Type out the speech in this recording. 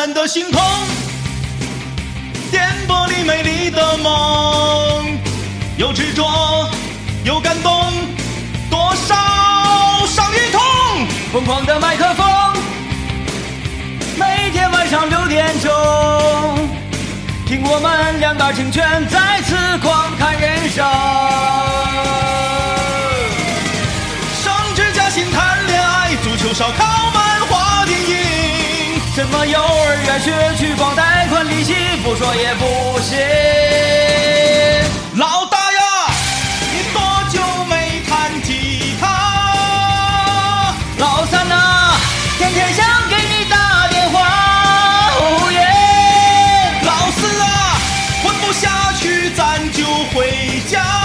蓝的星空，颠簸里美丽的梦，有执着，有感动，多少伤与痛。疯狂的麦克风，每天晚上六点钟，听我们两大清泉再次狂看人生。升职加薪谈恋爱，足球烧烤漫画电影。什么幼儿园、学区房、贷款、利息，不说也不行。老大呀，你多久没弹吉他？老三呐、天天想给你打电话。哦耶，老四啊，混不下去咱就回家。